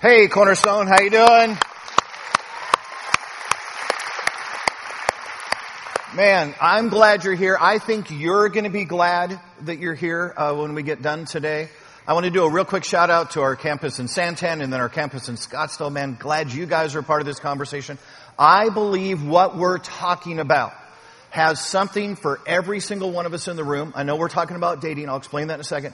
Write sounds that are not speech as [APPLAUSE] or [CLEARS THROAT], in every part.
Hey, Cornerstone, how you doing? Man, I'm glad you're here. I think you're going to be glad that you're here uh, when we get done today. I want to do a real quick shout out to our campus in Santan and then our campus in Scottsdale. Man, glad you guys are part of this conversation. I believe what we're talking about has something for every single one of us in the room. I know we're talking about dating. I'll explain that in a second.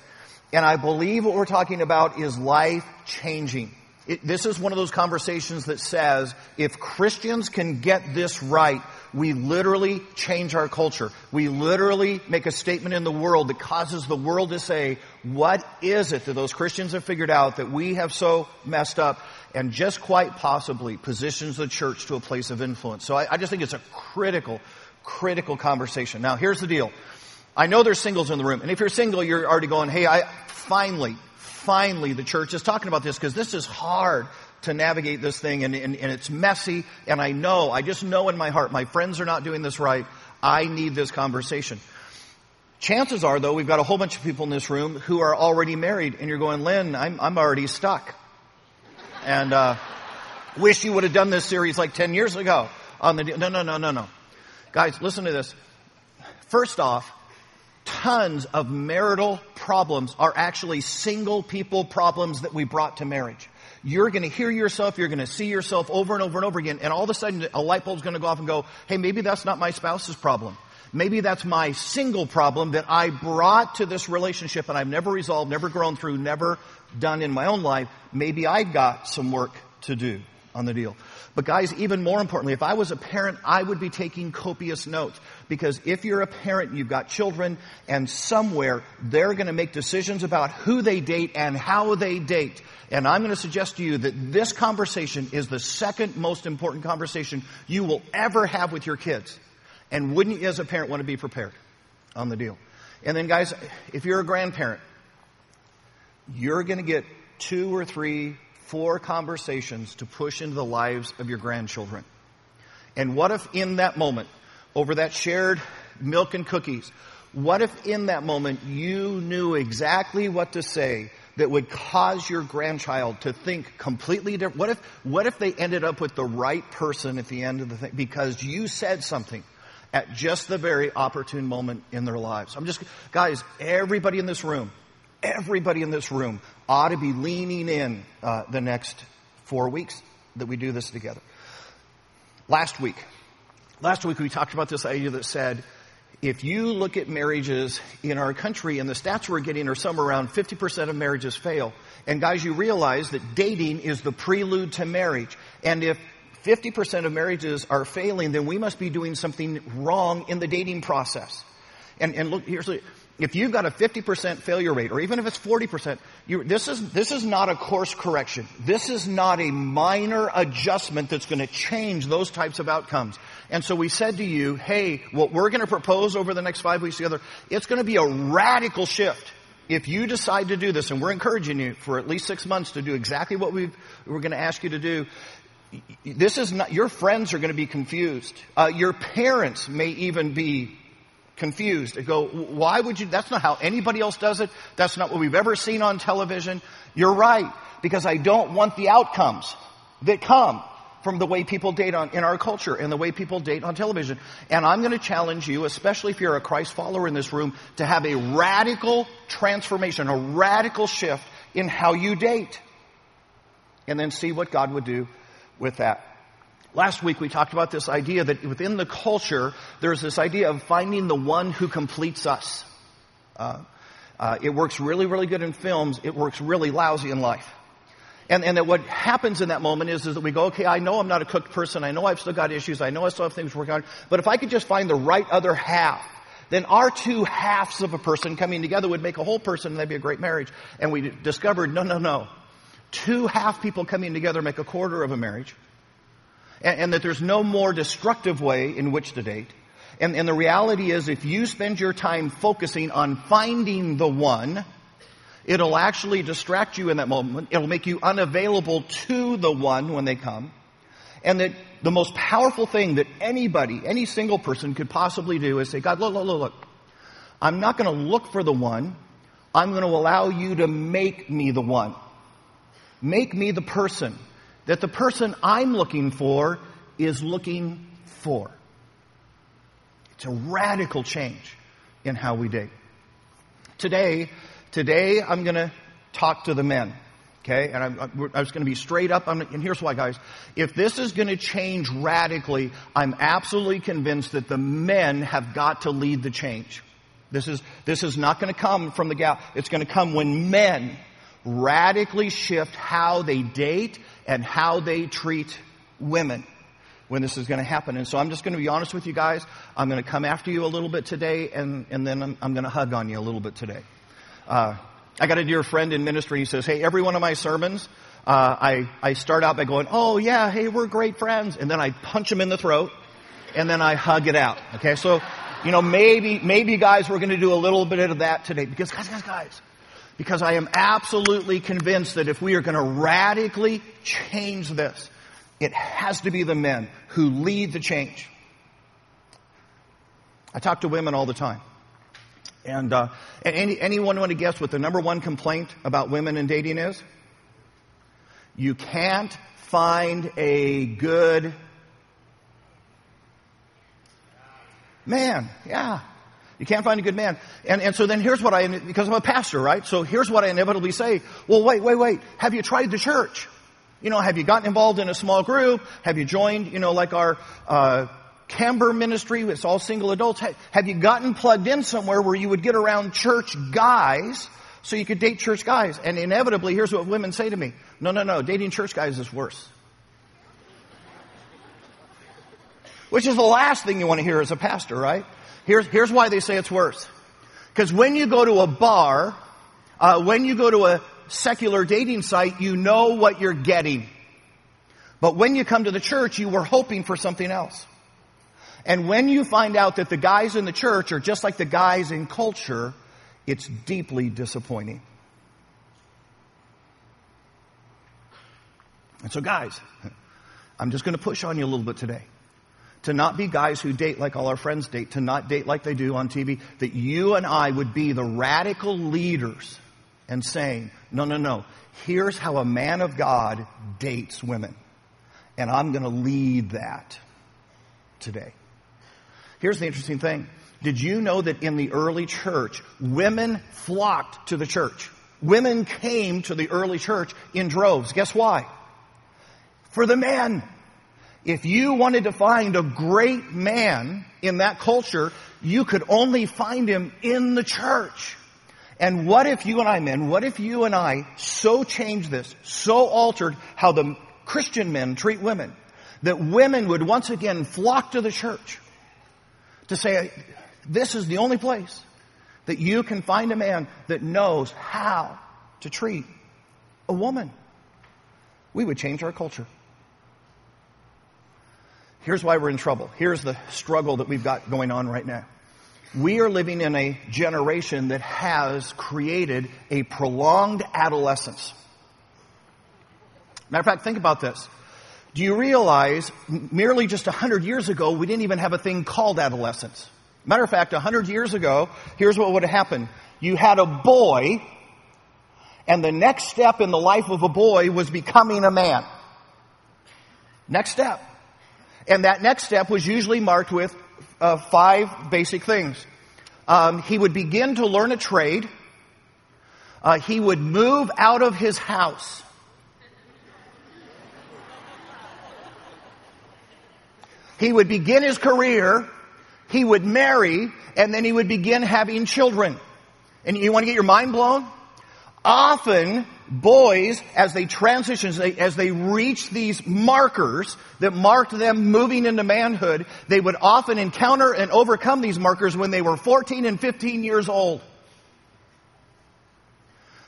And I believe what we're talking about is life changing. It, this is one of those conversations that says if Christians can get this right, we literally change our culture. We literally make a statement in the world that causes the world to say, what is it that those Christians have figured out that we have so messed up and just quite possibly positions the church to a place of influence. So I, I just think it's a critical, critical conversation. Now here's the deal. I know there's singles in the room, and if you're single, you're already going, hey, I finally, finally the church is talking about this because this is hard to navigate this thing and, and, and, it's messy and I know, I just know in my heart, my friends are not doing this right. I need this conversation. Chances are though, we've got a whole bunch of people in this room who are already married and you're going, Lynn, I'm, I'm already stuck. And, uh, wish you would have done this series like 10 years ago on the, no, no, no, no, no. Guys, listen to this. First off, tons of marital problems are actually single people problems that we brought to marriage. You're going to hear yourself, you're going to see yourself over and over and over again, and all of a sudden a light bulb's going to go off and go, hey, maybe that's not my spouse's problem. Maybe that's my single problem that I brought to this relationship and I've never resolved, never grown through, never done in my own life. Maybe I've got some work to do on the deal. But guys, even more importantly, if I was a parent, I would be taking copious notes. Because if you're a parent, you've got children, and somewhere they're going to make decisions about who they date and how they date. And I'm going to suggest to you that this conversation is the second most important conversation you will ever have with your kids. And wouldn't you as a parent want to be prepared on the deal? And then guys, if you're a grandparent, you're going to get two or three four conversations to push into the lives of your grandchildren. And what if in that moment, over that shared milk and cookies, what if in that moment you knew exactly what to say that would cause your grandchild to think completely different? What if, what if they ended up with the right person at the end of the thing because you said something at just the very opportune moment in their lives? I'm just, guys, everybody in this room, everybody in this room ought to be leaning in uh, the next four weeks that we do this together. Last week, last week we talked about this idea that said, if you look at marriages in our country and the stats we're getting are somewhere around 50% of marriages fail. And guys, you realize that dating is the prelude to marriage. And if 50% of marriages are failing, then we must be doing something wrong in the dating process. And, and look, here's the, if you've got a 50% failure rate, or even if it's 40%, you, this is, this is not a course correction. This is not a minor adjustment that's going to change those types of outcomes. And so we said to you, hey, what we're going to propose over the next five weeks together, it's going to be a radical shift. If you decide to do this, and we're encouraging you for at least six months to do exactly what we we're going to ask you to do, this is not, your friends are going to be confused. Uh, your parents may even be confused. They go, why would you, that's not how anybody else does it. That's not what we've ever seen on television. You're right, because I don't want the outcomes that come from the way people date on, in our culture and the way people date on television. And I'm going to challenge you, especially if you're a Christ follower in this room, to have a radical transformation, a radical shift in how you date. And then see what God would do with that. Last week we talked about this idea that within the culture, there's this idea of finding the one who completes us. Uh, uh, it works really, really good in films. It works really lousy in life. And, and that what happens in that moment is, is that we go, okay, I know I'm not a cooked person. I know I've still got issues. I know I still have things to work on. But if I could just find the right other half, then our two halves of a person coming together would make a whole person and that'd be a great marriage. And we discovered, no, no, no. Two half people coming together make a quarter of a marriage and, and that there's no more destructive way in which to date. And, and the reality is if you spend your time focusing on finding the one, it'll actually distract you in that moment. It'll make you unavailable to the one when they come. And that the most powerful thing that anybody, any single person could possibly do is say, God, look, look, look, look. I'm not going to look for the one. I'm going to allow you to make me the one. Make me the person that the person I'm looking for is looking for. It's a radical change in how we date. Today, today I'm going to talk to the men. Okay, and I'm, I was going to be straight up. I'm, and here's why, guys. If this is going to change radically, I'm absolutely convinced that the men have got to lead the change. This is, this is not going to come from the gal. It's going to come when men radically shift how they date and how they treat women when this is going to happen. And so I'm just going to be honest with you guys. I'm going to come after you a little bit today, and, and then I'm, I'm going to hug on you a little bit today. Uh, I got a dear friend in ministry. He says, "Hey, every one of my sermons, uh, I I start out by going, oh yeah, hey, we're great friends,' and then I punch him in the throat, and then I hug it out. Okay, so you know maybe maybe guys, we're going to do a little bit of that today because guys, guys, guys, because I am absolutely convinced that if we are going to radically change this, it has to be the men who lead the change. I talk to women all the time. And, uh, any, anyone want to guess what the number one complaint about women in dating is? You can't find a good man. Yeah. You can't find a good man. And, and so then here's what I, because I'm a pastor, right? So here's what I inevitably say. Well, wait, wait, wait. Have you tried the church? You know, have you gotten involved in a small group? Have you joined, you know, like our, uh, Camber ministry, it's all single adults. Have you gotten plugged in somewhere where you would get around church guys so you could date church guys? And inevitably, here's what women say to me. No, no, no, dating church guys is worse. Which is the last thing you want to hear as a pastor, right? Here's, here's why they say it's worse. Because when you go to a bar, uh, when you go to a secular dating site, you know what you're getting. But when you come to the church, you were hoping for something else. And when you find out that the guys in the church are just like the guys in culture, it's deeply disappointing. And so, guys, [LAUGHS] I'm just going to push on you a little bit today. To not be guys who date like all our friends date, to not date like they do on TV, that you and I would be the radical leaders and saying, no, no, no, here's how a man of God dates women. And I'm going to lead that today. Here's the interesting thing. Did you know that in the early church, women flocked to the church? Women came to the early church in droves. Guess why? For the men. If you wanted to find a great man in that culture, you could only find him in the church. And what if you and I men, what if you and I so changed this, so altered how the Christian men treat women, that women would once again flock to the church? to say, this is the only place that you can find a man that knows how to treat a woman. We would change our culture. Here's why we're in trouble. Here's the struggle that we've got going on right now. We are living in a generation that has created a prolonged adolescence. Matter of fact, think about this. Do you realize merely just 100 years ago, we didn't even have a thing called adolescence? Matter of fact, 100 years ago, here's what would have happened. You had a boy, and the next step in the life of a boy was becoming a man. Next step. And that next step was usually marked with uh, five basic things. Um, he would begin to learn a trade. Uh, he would move out of his house. He would begin his career, he would marry, and then he would begin having children. And you want to get your mind blown? Often, boys, as they transition, as they, as they reach these markers that marked them moving into manhood, they would often encounter and overcome these markers when they were 14 and 15 years old.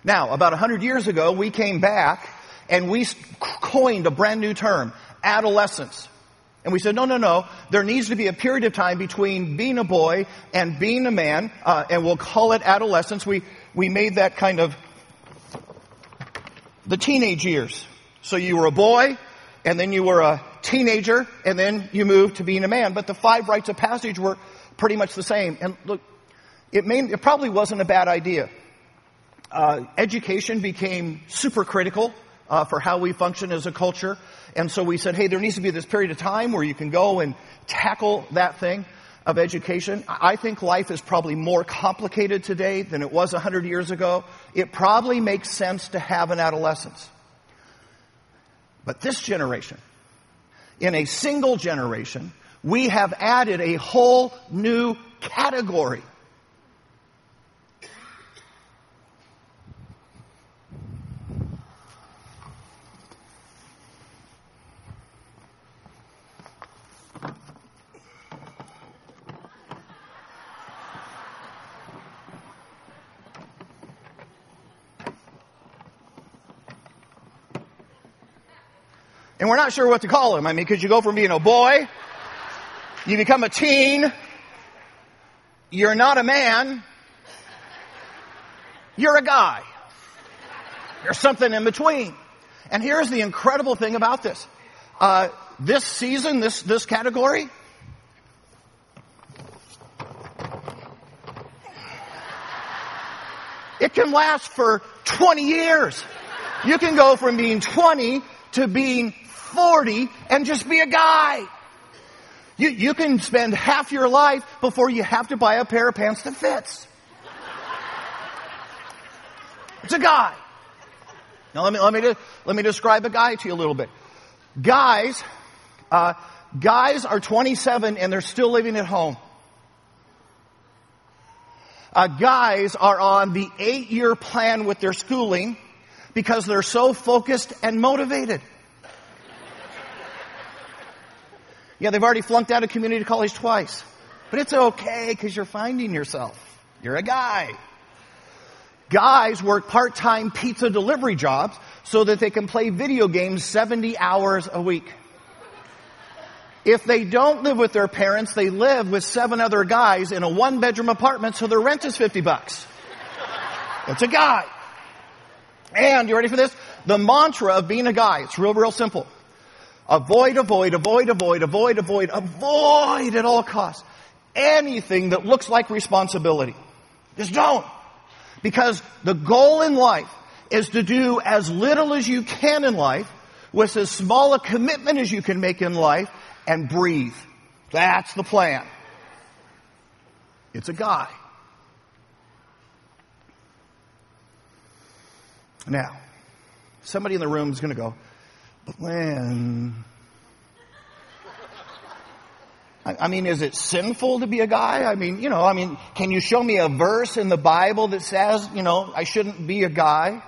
Now, about 100 years ago, we came back and we coined a brand new term, adolescence. And we said, no, no, no. There needs to be a period of time between being a boy and being a man, uh, and we'll call it adolescence. We, we made that kind of the teenage years. So you were a boy, and then you were a teenager, and then you moved to being a man. But the five rites of passage were pretty much the same. And look, it, may, it probably wasn't a bad idea. Uh, education became super critical uh, for how we function as a culture. And so we said, hey, there needs to be this period of time where you can go and tackle that thing of education. I think life is probably more complicated today than it was 100 years ago. It probably makes sense to have an adolescence. But this generation, in a single generation, we have added a whole new category And we're not sure what to call him. I mean, because you go from being a boy, you become a teen, you're not a man, you're a guy. There's something in between. And here's the incredible thing about this. Uh, this season, this, this category, it can last for 20 years. You can go from being 20 to being 40 and just be a guy. You, you can spend half your life before you have to buy a pair of pants that fits. It's a guy. Now let me, let me, let me describe a guy to you a little bit. Guys, uh, guys are 27 and they're still living at home. Uh, guys are on the eight year plan with their schooling because they're so focused and motivated. Yeah, they've already flunked out of community college twice. But it's okay because you're finding yourself. You're a guy. Guys work part-time pizza delivery jobs so that they can play video games 70 hours a week. If they don't live with their parents, they live with seven other guys in a one bedroom apartment so their rent is 50 bucks. It's a guy. And you ready for this? The mantra of being a guy, it's real, real simple. Avoid, avoid, avoid, avoid, avoid, avoid, avoid at all costs. Anything that looks like responsibility. Just don't. Because the goal in life is to do as little as you can in life with as small a commitment as you can make in life and breathe. That's the plan. It's a guy. Now, somebody in the room is going to go, I, I mean, is it sinful to be a guy? I mean, you know, I mean, can you show me a verse in the Bible that says, you know, I shouldn't be a guy?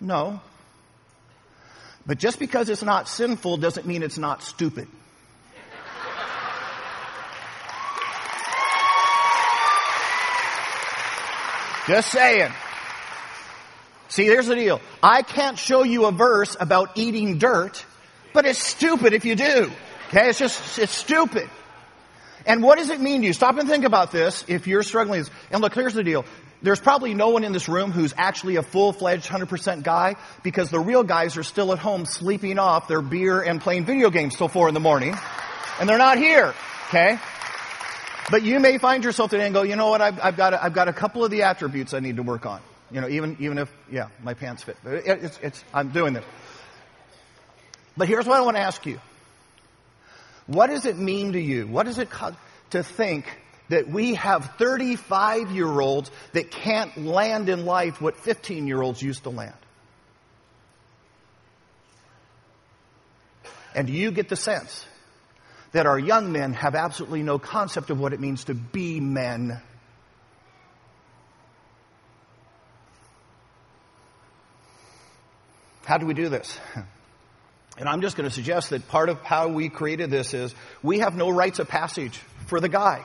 No. But just because it's not sinful doesn't mean it's not stupid. Just saying. See, there's the deal. I can't show you a verse about eating dirt, but it's stupid if you do. Okay? It's just, it's stupid. And what does it mean to you? Stop and think about this if you're struggling. And look, here's the deal. There's probably no one in this room who's actually a full-fledged 100% guy because the real guys are still at home sleeping off their beer and playing video games till four in the morning. And they're not here. Okay? But you may find yourself today and go, you know what, I've, I've, got a, I've got a couple of the attributes I need to work on. You know, even, even if, yeah, my pants fit. It, it's, it's, I'm doing this. But here's what I want to ask you. What does it mean to you? What does it to think that we have 35 year olds that can't land in life what 15 year olds used to land? And do you get the sense that our young men have absolutely no concept of what it means to be men? How do we do this? [LAUGHS] And I'm just going to suggest that part of how we created this is we have no rites of passage for the guy.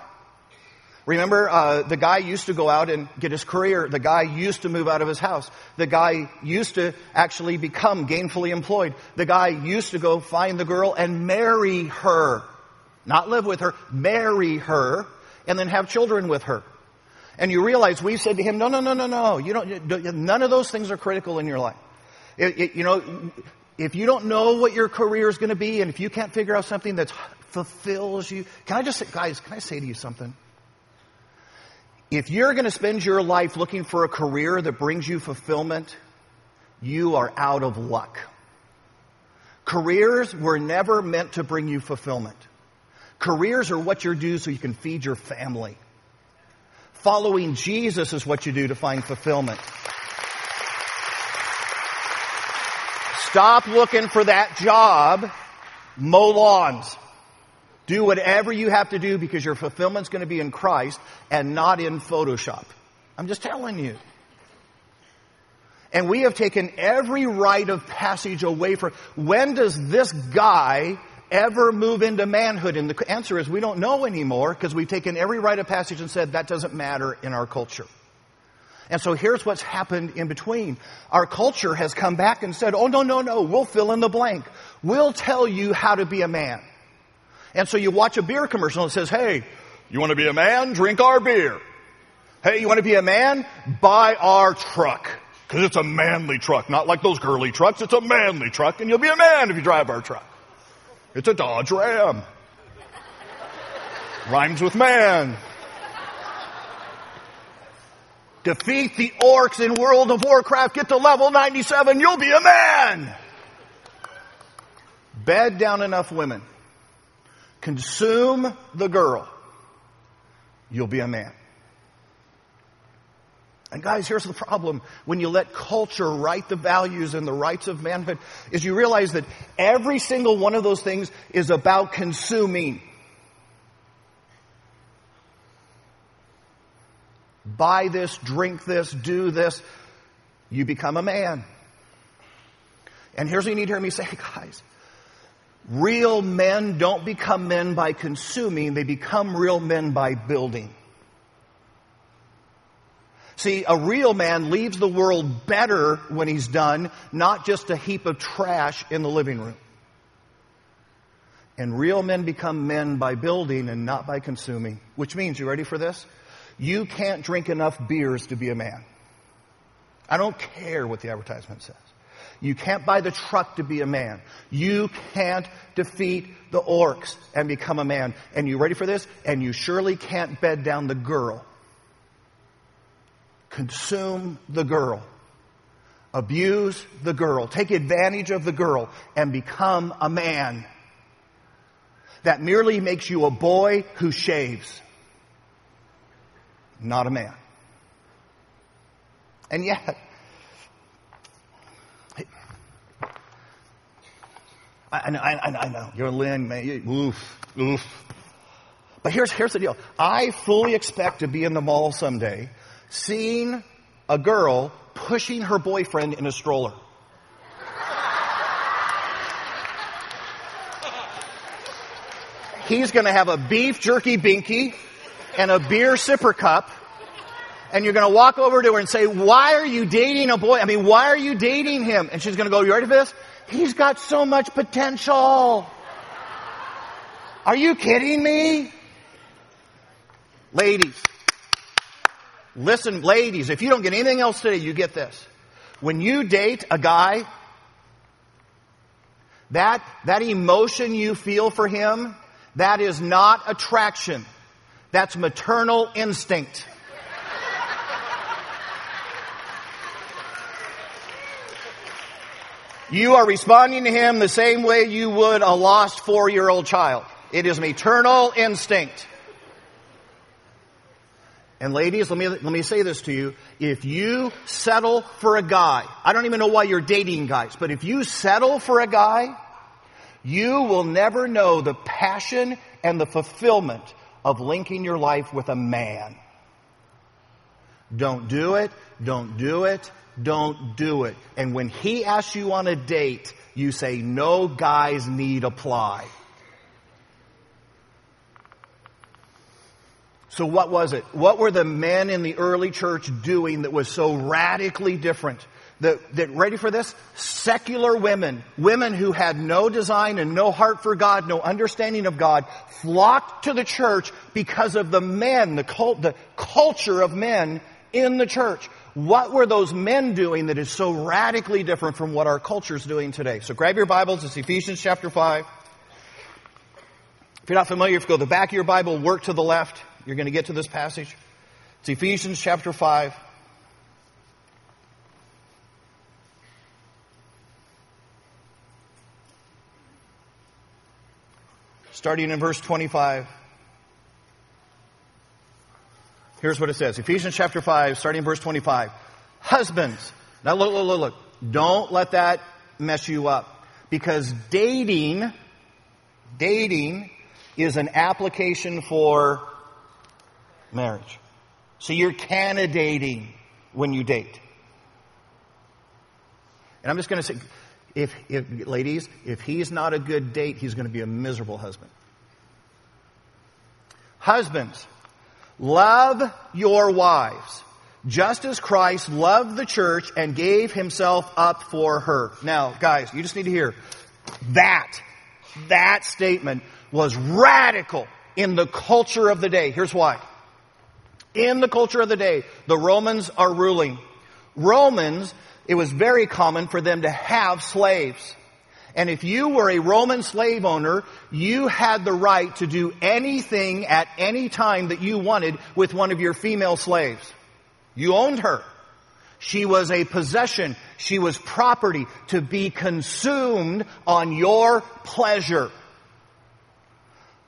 Remember, uh, the guy used to go out and get his career. The guy used to move out of his house. The guy used to actually become gainfully employed. The guy used to go find the girl and marry her. Not live with her, marry her, and then have children with her. And you realize we said to him, no, no, no, no, no. You don't, none of those things are critical in your life. It, it, you know, if you don't know what your career is going to be and if you can't figure out something that fulfills you, can I just guys, can I say to you something? If you're going to spend your life looking for a career that brings you fulfillment, you are out of luck. Careers were never meant to bring you fulfillment. Careers are what you do so you can feed your family. Following Jesus is what you do to find fulfillment. Stop looking for that job. Mow lawns. Do whatever you have to do because your fulfillment's going to be in Christ and not in Photoshop. I'm just telling you. And we have taken every rite of passage away from, when does this guy ever move into manhood? And the answer is we don't know anymore because we've taken every rite of passage and said that doesn't matter in our culture. And so here's what's happened in between. Our culture has come back and said, oh no, no, no, we'll fill in the blank. We'll tell you how to be a man. And so you watch a beer commercial and it says, hey, you want to be a man? Drink our beer. Hey, you want to be a man? Buy our truck. Cause it's a manly truck, not like those girly trucks. It's a manly truck and you'll be a man if you drive our truck. It's a Dodge Ram. Rhymes with man. Defeat the orcs in World of Warcraft, get to level 97, you'll be a man! Bed down enough women. Consume the girl. You'll be a man. And guys, here's the problem. When you let culture write the values and the rites of manhood, is you realize that every single one of those things is about consuming. Buy this, drink this, do this. You become a man. And here's what you need to hear me say, [LAUGHS] guys. Real men don't become men by consuming, they become real men by building. See, a real man leaves the world better when he's done, not just a heap of trash in the living room. And real men become men by building and not by consuming. Which means, you ready for this? You can't drink enough beers to be a man. I don't care what the advertisement says. You can't buy the truck to be a man. You can't defeat the orcs and become a man. And you ready for this? And you surely can't bed down the girl consume the girl, abuse the girl, take advantage of the girl, and become a man. That merely makes you a boy who shaves, not a man. And yet, I, I, I, I know, you're Lynn, man, oof, oof. But here's, here's the deal. I fully expect to be in the mall someday seeing a girl pushing her boyfriend in a stroller. He's going to have a beef jerky binky and a beer sipper cup. And you're going to walk over to her and say, why are you dating a boy? I mean, why are you dating him? And she's going to go, you ready for this? He's got so much potential. Are you kidding me? Ladies, Listen, ladies, if you don't get anything else today, you get this. When you date a guy, that, that emotion you feel for him, that is not attraction. That's maternal instinct. You are responding to him the same way you would a lost four year old child. It is maternal instinct. And ladies, let me, let me say this to you. If you settle for a guy, I don't even know why you're dating guys, but if you settle for a guy, you will never know the passion and the fulfillment of linking your life with a man. Don't do it. Don't do it. Don't do it. And when he asks you on a date, you say, no guys need apply. So what was it? What were the men in the early church doing that was so radically different? That, that, ready for this? Secular women, women who had no design and no heart for God, no understanding of God, flocked to the church because of the men, the cult, the culture of men in the church. What were those men doing that is so radically different from what our culture is doing today? So grab your Bibles, it's Ephesians chapter 5. If you're not familiar, if you go to the back of your Bible, work to the left. You're going to get to this passage. It's Ephesians chapter 5. Starting in verse 25. Here's what it says. Ephesians chapter 5, starting in verse 25. Husbands. Now look, look, look, look. Don't let that mess you up. Because dating, dating is an application for marriage. So you're candidating when you date. And I'm just going to say, if, if, ladies, if he's not a good date, he's going to be a miserable husband. Husbands, love your wives, just as Christ loved the church and gave himself up for her. Now, guys, you just need to hear that, that statement was radical in the culture of the day. Here's why. In the culture of the day, the Romans are ruling. Romans, it was very common for them to have slaves. And if you were a Roman slave owner, you had the right to do anything at any time that you wanted with one of your female slaves. You owned her. She was a possession. She was property to be consumed on your pleasure.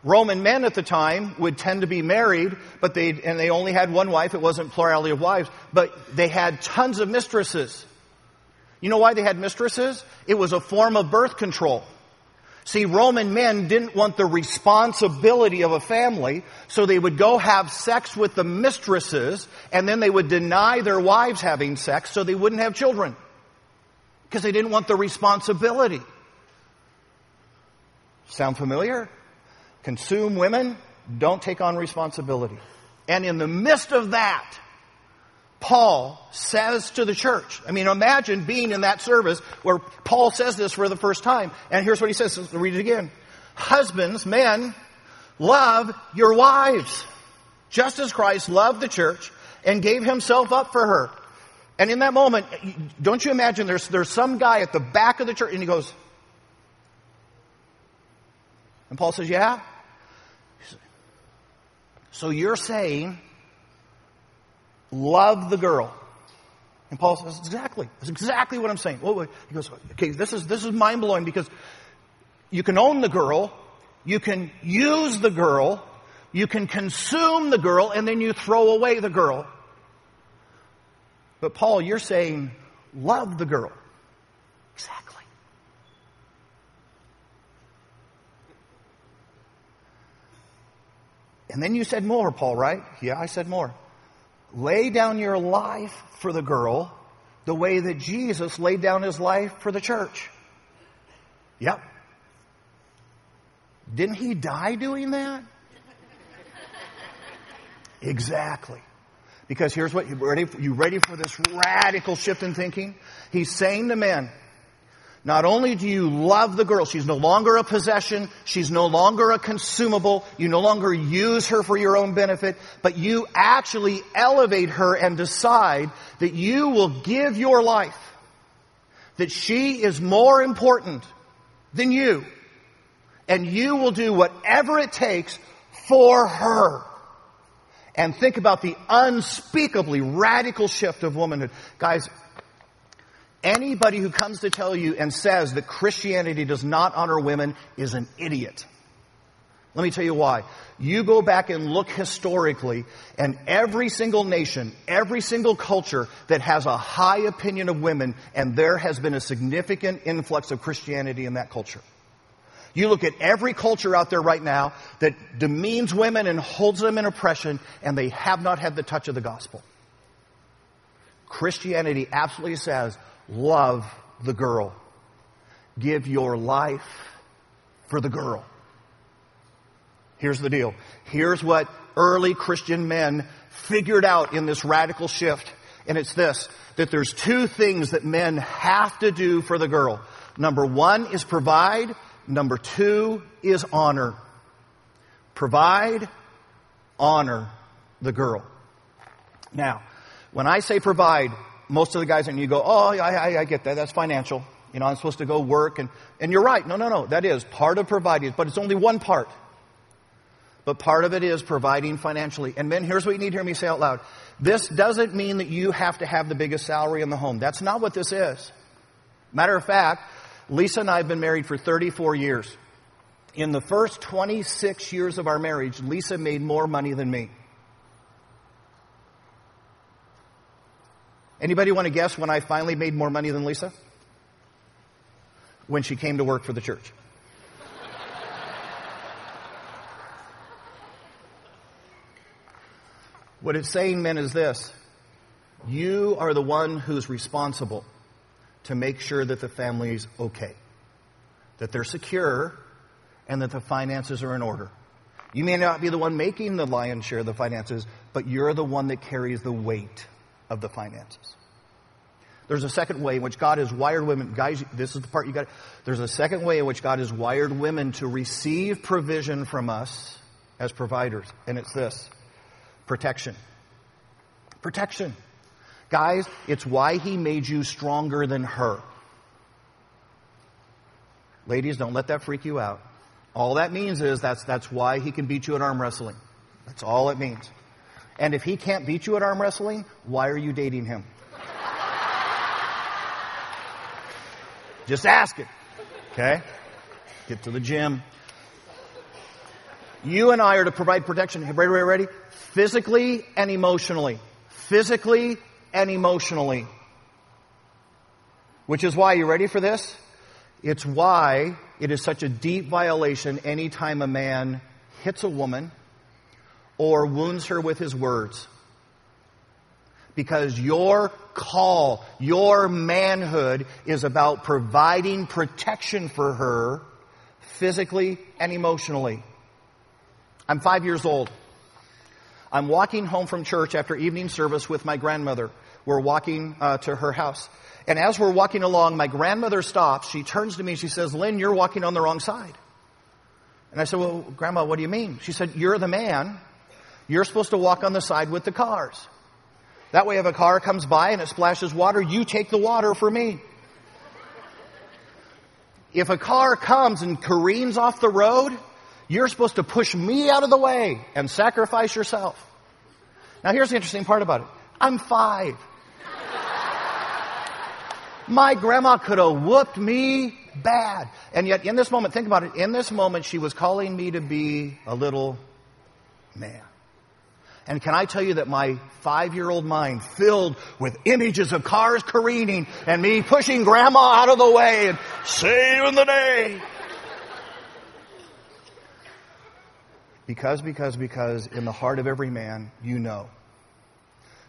Roman men at the time would tend to be married, but they, and they only had one wife. It wasn't plurality of wives, but they had tons of mistresses. You know why they had mistresses? It was a form of birth control. See, Roman men didn't want the responsibility of a family, so they would go have sex with the mistresses, and then they would deny their wives having sex so they wouldn't have children. Because they didn't want the responsibility. Sound familiar? Consume women, don't take on responsibility. And in the midst of that, Paul says to the church. I mean, imagine being in that service where Paul says this for the first time. And here's what he says. Let's read it again. Husbands, men, love your wives, just as Christ loved the church and gave himself up for her. And in that moment, don't you imagine there's, there's some guy at the back of the church and he goes, and Paul says, yeah. So you're saying love the girl. And Paul says, exactly. That's exactly what I'm saying. He goes, okay, this is, this is mind blowing because you can own the girl, you can use the girl, you can consume the girl, and then you throw away the girl. But Paul, you're saying love the girl. Exactly. And then you said more, Paul, right? Yeah, I said more. Lay down your life for the girl the way that Jesus laid down his life for the church. Yep. Didn't he die doing that? exactly. Because here's what you ready, you ready for this radical shift in thinking? He's saying to men, not only do you love the girl, she's no longer a possession, she's no longer a consumable, you no longer use her for your own benefit, but you actually elevate her and decide that you will give your life, that she is more important than you, and you will do whatever it takes for her. And think about the unspeakably radical shift of womanhood. Guys, Anybody who comes to tell you and says that Christianity does not honor women is an idiot. Let me tell you why. You go back and look historically, and every single nation, every single culture that has a high opinion of women, and there has been a significant influx of Christianity in that culture. You look at every culture out there right now that demeans women and holds them in oppression, and they have not had the touch of the gospel. Christianity absolutely says love the girl. Give your life for the girl. Here's the deal. Here's what early Christian men figured out in this radical shift. And it's this, that there's two things that men have to do for the girl. Number one is provide. Number two is honor. Provide, honor the girl. Now, when I say provide, most of the guys and you go, oh, I, I, I get that. That's financial. You know, I'm supposed to go work and, and you're right. No, no, no. That is part of providing, but it's only one part. But part of it is providing financially. And men, here's what you need to hear me say out loud. This doesn't mean that you have to have the biggest salary in the home. That's not what this is. Matter of fact, Lisa and I have been married for 34 years. In the first 26 years of our marriage, Lisa made more money than me. Anybody want to guess when I finally made more money than Lisa? When she came to work for the church. what it's saying, men, is this. You are the one who's responsible to make sure that the family's okay, that they're secure, and that the finances are in order. You may not be the one making the lion's share of the finances, but you're the one that carries the weight of the finances. There's a second way in which God has wired women. Guys, this is the part you got. There's a second way in which God has wired women to receive provision from us as providers, and it's this protection. Protection. Guys, it's why He made you stronger than her. Ladies, don't let that freak you out. All that means is that's, that's why He can beat you at arm wrestling. That's all it means. And if He can't beat you at arm wrestling, why are you dating Him? Just ask it. Okay? Get to the gym. You and I are to provide protection. Ready, ready, ready? Physically and emotionally. Physically and emotionally. Which is why, you ready for this? It's why it is such a deep violation anytime a man hits a woman or wounds her with his words. Because your call, your manhood is about providing protection for her physically and emotionally. I'm five years old. I'm walking home from church after evening service with my grandmother. We're walking uh, to her house. And as we're walking along, my grandmother stops. She turns to me. She says, Lynn, you're walking on the wrong side. And I said, Well, Grandma, what do you mean? She said, You're the man. You're supposed to walk on the side with the cars. That way, if a car comes by and it splashes water, you take the water for me. If a car comes and careens off the road, you're supposed to push me out of the way and sacrifice yourself. Now, here's the interesting part about it I'm five. My grandma could have whooped me bad. And yet, in this moment, think about it. In this moment, she was calling me to be a little man. And can I tell you that my five year old mind filled with images of cars careening and me pushing grandma out of the way and saving the day. Because, because, because in the heart of every man, you know.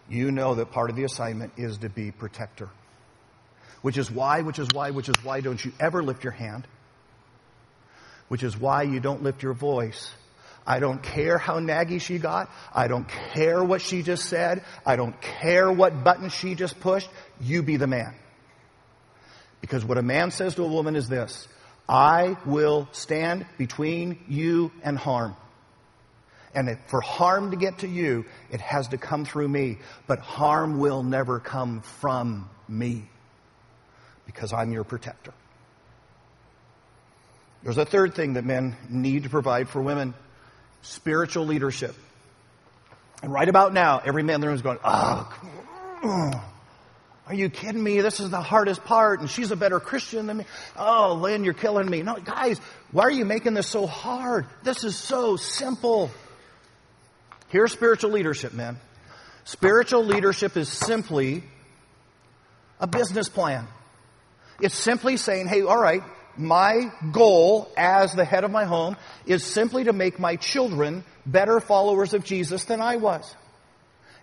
You know that part of the assignment is to be protector. Which is why, which is why, which is why don't you ever lift your hand. Which is why you don't lift your voice I don't care how naggy she got. I don't care what she just said. I don't care what button she just pushed. You be the man. Because what a man says to a woman is this I will stand between you and harm. And for harm to get to you, it has to come through me. But harm will never come from me because I'm your protector. There's a third thing that men need to provide for women spiritual leadership. And right about now, every man in the room is going, oh, are you kidding me? This is the hardest part, and she's a better Christian than me. Oh, Lynn, you're killing me. No, guys, why are you making this so hard? This is so simple. Here's spiritual leadership, man. Spiritual leadership is simply a business plan. It's simply saying, hey, all right, my goal as the head of my home is simply to make my children better followers of Jesus than I was.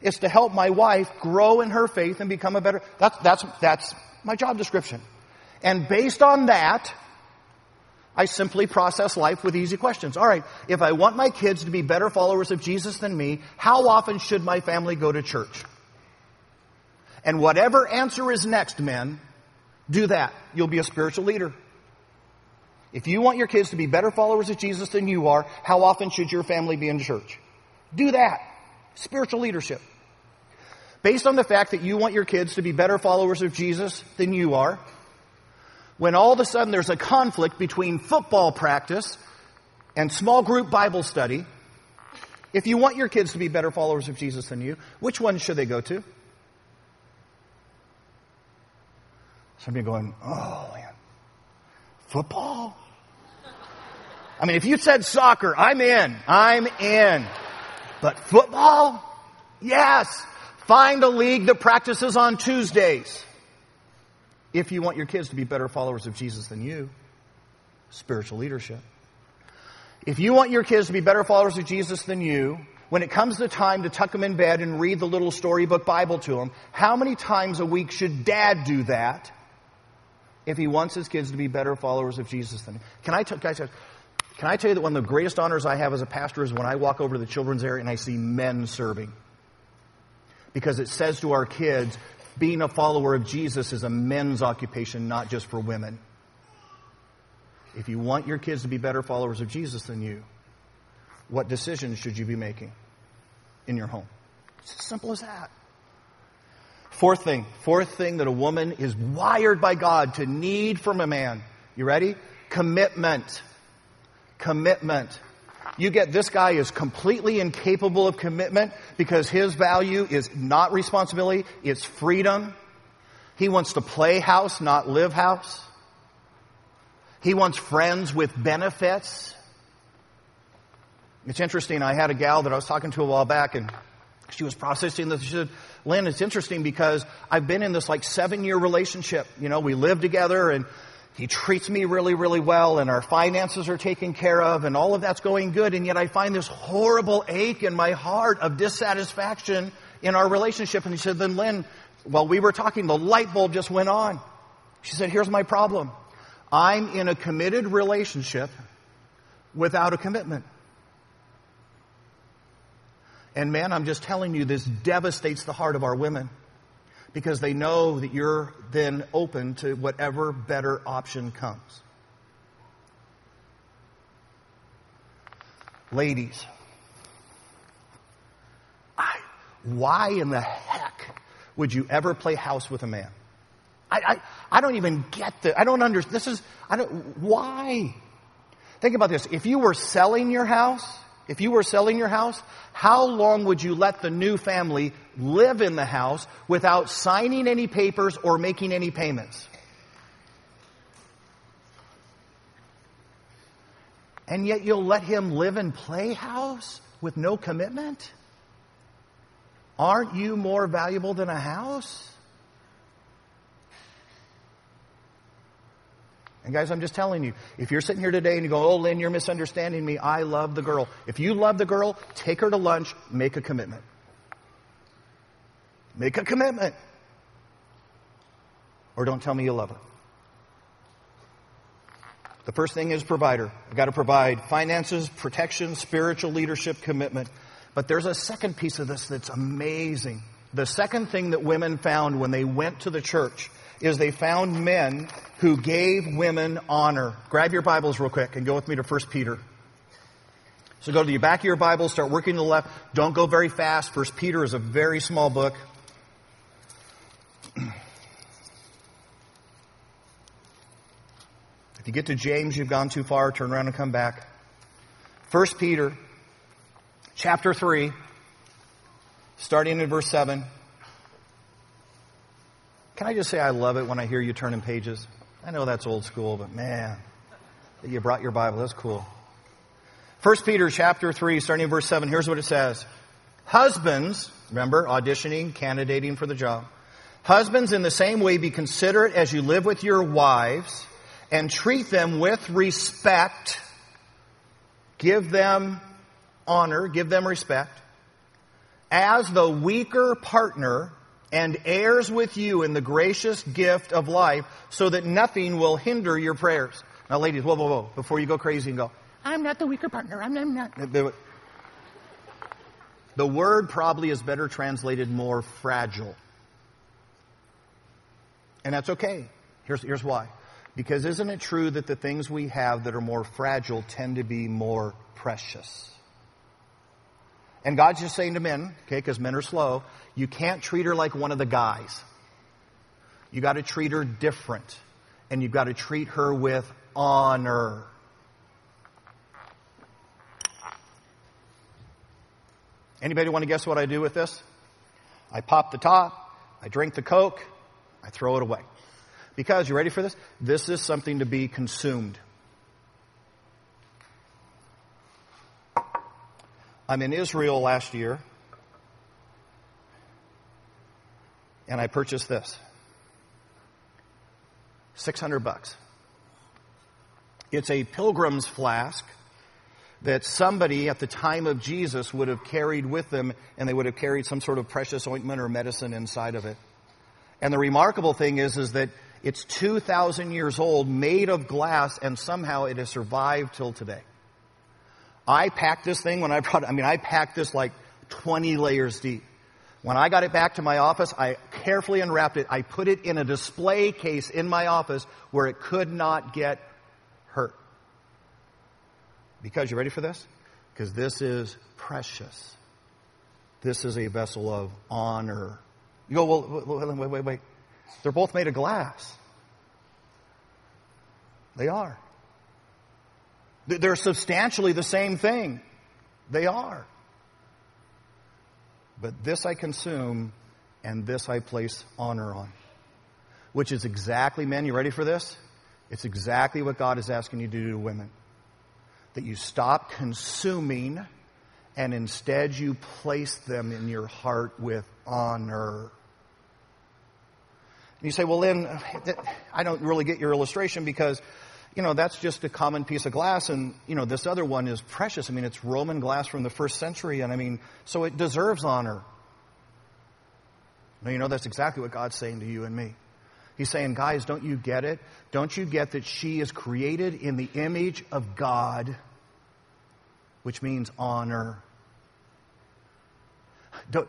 It's to help my wife grow in her faith and become a better, that's, that's, that's my job description. And based on that, I simply process life with easy questions. All right, if I want my kids to be better followers of Jesus than me, how often should my family go to church? And whatever answer is next, men, do that. You'll be a spiritual leader. If you want your kids to be better followers of Jesus than you are, how often should your family be in church? Do that. Spiritual leadership. Based on the fact that you want your kids to be better followers of Jesus than you are, when all of a sudden there's a conflict between football practice and small group Bible study, If you want your kids to be better followers of Jesus than you, which one should they go to? Some of you going, oh man, football? I mean, if you said soccer, I'm in. I'm in. But football? Yes. Find a league that practices on Tuesdays. If you want your kids to be better followers of Jesus than you, spiritual leadership. If you want your kids to be better followers of Jesus than you, when it comes to time to tuck them in bed and read the little storybook Bible to them, how many times a week should dad do that if he wants his kids to be better followers of Jesus than him? Can I, t- guys, can I tell you that one of the greatest honors I have as a pastor is when I walk over to the children's area and I see men serving? Because it says to our kids, being a follower of Jesus is a men's occupation, not just for women. If you want your kids to be better followers of Jesus than you, what decisions should you be making in your home? It's as simple as that. Fourth thing, fourth thing that a woman is wired by God to need from a man. You ready? Commitment. Commitment. You get this guy is completely incapable of commitment because his value is not responsibility, it's freedom. He wants to play house, not live house. He wants friends with benefits. It's interesting. I had a gal that I was talking to a while back and she was processing this. She said, Lynn, it's interesting because I've been in this like seven year relationship. You know, we live together and he treats me really, really well and our finances are taken care of and all of that's going good. And yet I find this horrible ache in my heart of dissatisfaction in our relationship. And he said, then Lynn, while we were talking, the light bulb just went on. She said, here's my problem. I'm in a committed relationship without a commitment. And man, I'm just telling you, this devastates the heart of our women because they know that you're then open to whatever better option comes. Ladies, I, why in the heck would you ever play house with a man? I, I, I don't even get the, I don't understand. This is, I don't, why? Think about this. If you were selling your house, if you were selling your house, how long would you let the new family live in the house without signing any papers or making any payments? And yet you'll let him live and play house with no commitment? Aren't you more valuable than a house? And guys, I'm just telling you, if you're sitting here today and you go, oh, Lynn, you're misunderstanding me. I love the girl. If you love the girl, take her to lunch, make a commitment. Make a commitment. Or don't tell me you love her. The first thing is provider. I've got to provide finances, protection, spiritual leadership, commitment. But there's a second piece of this that's amazing. The second thing that women found when they went to the church is they found men who gave women honor. Grab your Bibles real quick and go with me to 1 Peter. So go to the back of your Bible, start working to the left. Don't go very fast. 1 Peter is a very small book. [CLEARS THROAT] If you get to James, you've gone too far. Turn around and come back. 1 Peter, chapter 3, starting in verse 7. Can I just say I love it when I hear you turning pages? I know that's old school, but man, that you brought your Bible. That's cool. 1 Peter chapter 3, starting in verse 7, here's what it says. Husbands, remember, auditioning, candidating for the job. Husbands, in the same way, be considerate as you live with your wives and treat them with respect. Give them honor, give them respect. As the weaker partner and heirs with you in the gracious gift of life so that nothing will hinder your prayers. Now, ladies, whoa, whoa, whoa, before you go crazy and go, I'm not the weaker partner, I'm not. The word probably is better translated more fragile. And that's okay. Here's, here's why. Because isn't it true that the things we have that are more fragile tend to be more precious? And God's just saying to men, okay, because men are slow, you can't treat her like one of the guys. You got to treat her different. And you've got to treat her with honor. Anybody want to guess what I do with this? I pop the top, I drink the Coke, I throw it away. Because, you ready for this? This is something to be consumed. I'm in Israel last year, and I purchased this. 600 bucks. It's a pilgrim's flask that somebody at the time of Jesus would have carried with them, and they would have carried some sort of precious ointment or medicine inside of it. And the remarkable thing is, is that it's 2,000 years old, made of glass, and somehow it has survived till today. I packed this thing when I brought it, I mean, I packed this like 20 layers deep. When I got it back to my office, I carefully unwrapped it. I put it in a display case in my office where it could not get hurt. Because, you ready for this? Because this is precious. This is a vessel of honor. You go, well, wait, wait, wait, wait. They're both made of glass. They are. They're substantially the same thing. They are. But this I consume, and this I place honor on. Which is exactly, men, you ready for this? It's exactly what God is asking you to do to women. That you stop consuming and instead you place them in your heart with honor. And you say, well, uh, then, I don't really get your illustration because, you know, that's just a common piece of glass and, you know, this other one is precious. I mean, it's Roman glass from the first century and I mean, so it deserves honor. Now, you know, that's exactly what God's saying to you and me. He's saying, guys, don't you get it? Don't you get that she is created in the image of God, which means honor? Don't,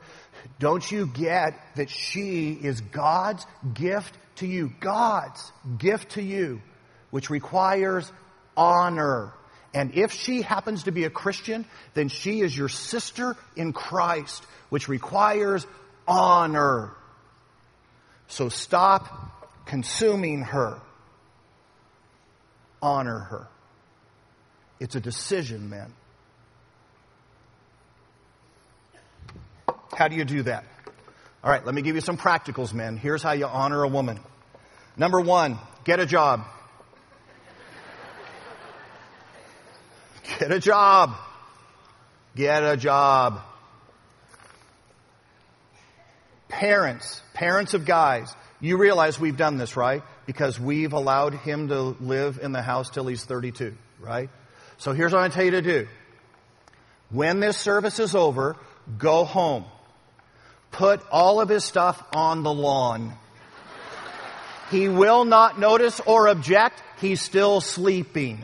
don't you get that she is God's gift to you? God's gift to you, which requires honor. And if she happens to be a Christian, then she is your sister in Christ, which requires honor. So stop consuming her. Honor her. It's a decision, man. How do you do that? All right, let me give you some practicals, men. Here's how you honor a woman. Number one, get a job. Get a job. Get a job. Parents, parents of guys, you realize we've done this, right? Because we've allowed him to live in the house till he's 32, right? So here's what I tell you to do. When this service is over, go home. Put all of his stuff on the lawn. He will not notice or object. He's still sleeping.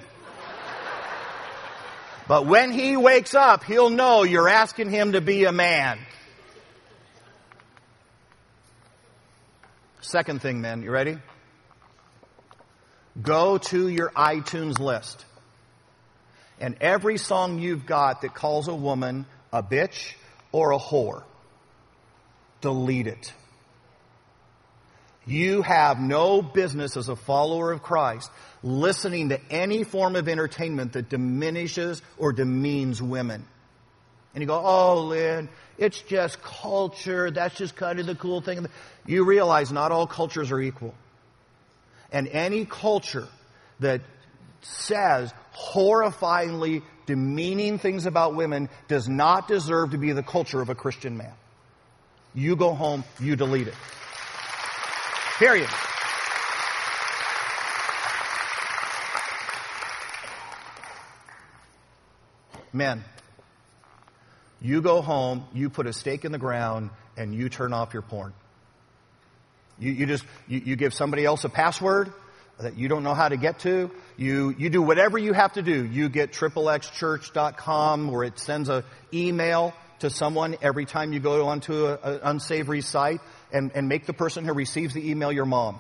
But when he wakes up, he'll know you're asking him to be a man. Second thing, men, you ready? Go to your iTunes list. And every song you've got that calls a woman a bitch or a whore, delete it. You have no business as a follower of Christ listening to any form of entertainment that diminishes or demeans women. And you go, oh, Lynn, it's just culture. That's just kind of the cool thing. You realize not all cultures are equal. And any culture that says horrifyingly demeaning things about women does not deserve to be the culture of a Christian man. You go home, you delete it. Period. Men, you go home, you put a stake in the ground, and you turn off your porn. You, you just, you, you give somebody else a password that you don't know how to get to. You, you do whatever you have to do. You get xxchurch.com where it sends an email to someone every time you go onto an unsavory site and, and make the person who receives the email your mom.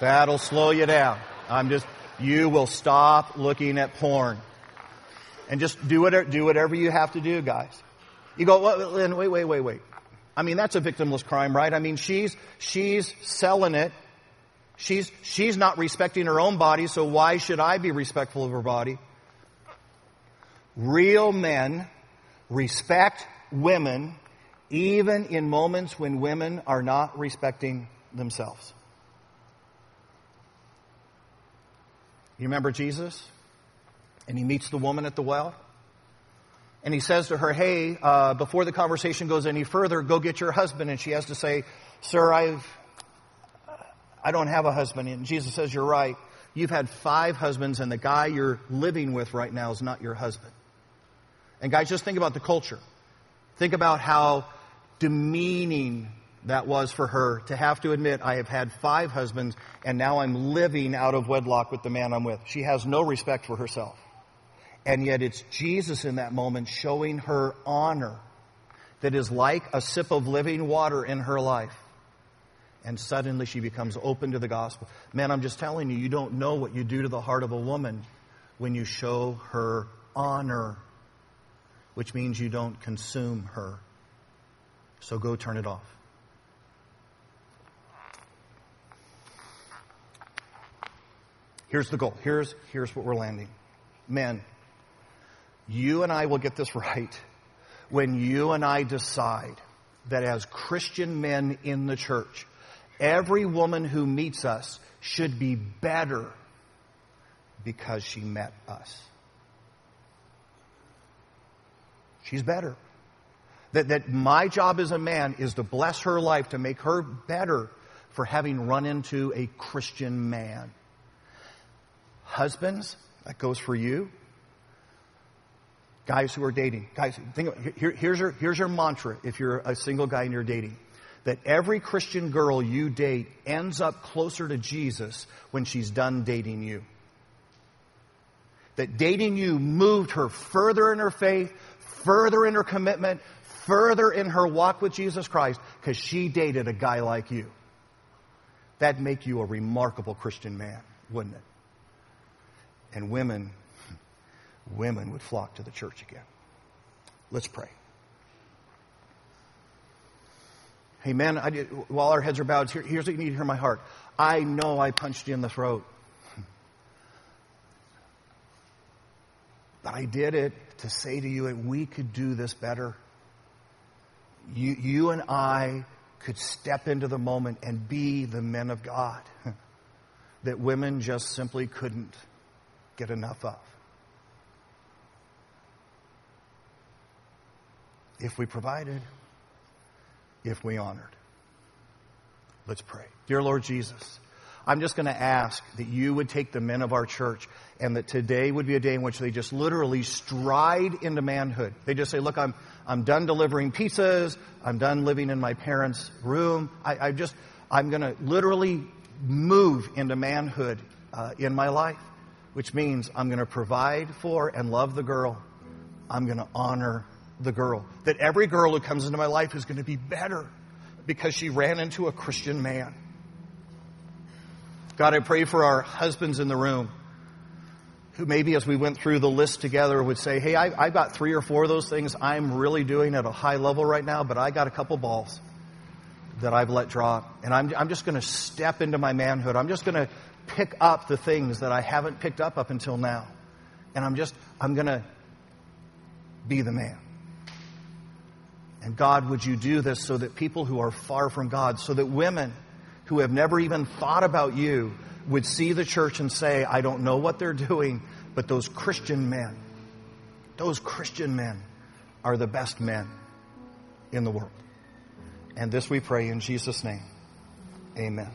That'll slow you down. I'm just, you will stop looking at porn. And just do whatever, do whatever you have to do, guys. You go, well, wait, wait, wait, wait. I mean, that's a victimless crime, right? I mean, she's, she's selling it. She's, she's not respecting her own body, so why should I be respectful of her body? Real men respect women even in moments when women are not respecting themselves. You remember Jesus? And he meets the woman at the well. And he says to her, Hey, uh, before the conversation goes any further, go get your husband. And she has to say, Sir, I've, I don't have a husband. And Jesus says, You're right. You've had five husbands, and the guy you're living with right now is not your husband. And guys, just think about the culture. Think about how demeaning that was for her to have to admit, I have had five husbands and now I'm living out of wedlock with the man I'm with. She has no respect for herself. And yet it's Jesus in that moment showing her honor that is like a sip of living water in her life. And suddenly she becomes open to the gospel. Man, I'm just telling you, you don't know what you do to the heart of a woman when you show her honor, which means you don't consume her. So go turn it off. Here's the goal. Here's, here's what we're landing. Men, you and I will get this [LAUGHS] right when you and I decide that as Christian men in the church, every woman who meets us should be better because she met us. She's better. That, that my job as a man is to bless her life, to make her better for having run into a Christian man. Husbands, that goes for you. Guys who are dating. Guys, think, here, here's, your, here's your mantra if you're a single guy and you're dating. That every Christian girl you date ends up closer to Jesus when she's done dating you. That dating you moved her further in her faith, further in her commitment, further in her walk with Jesus Christ because she dated a guy like you. That'd make you a remarkable Christian man, wouldn't it? And women, [LAUGHS] women would flock to the church again. Let's pray. Hey, man, while our heads are bowed, here, here's what you need to hear my heart. I know I punched you in the throat. [LAUGHS] But I did it to say to you that we could do this better you, you and I could step into the moment and be the men of God [LAUGHS] that women just simply couldn't get enough of. If we provided, if we honored. Let's pray. Dear Lord Jesus, I'm just going to ask that you would take the men of our church and that today would be a day in which they just literally stride into manhood. They just say, look, I'm, I'm done delivering pizzas. I'm done living in my parents' room. I, I just, I'm going to literally move into manhood uh, in my life, which means I'm going to provide for and love the girl. I'm going to honor the girl. That every girl who comes into my life is going to be better because she ran into a Christian man. God, I pray for our husbands in the room who maybe as we went through the list together would say, Hey, I, have got three or four of those things I'm really doing at a high level right now, but I got a couple balls that I've let drop. And I'm, I'm just going to step into my manhood. I'm just going to pick up the things that I haven't picked up up until now. And I'm just, I'm going to be the man. And God, would you do this so that people who are far from God, so that women, who have never even thought about you would see the church and say, I don't know what they're doing, but those Christian men, those Christian men are the best men in the world. And this we pray in Jesus' name. Amen.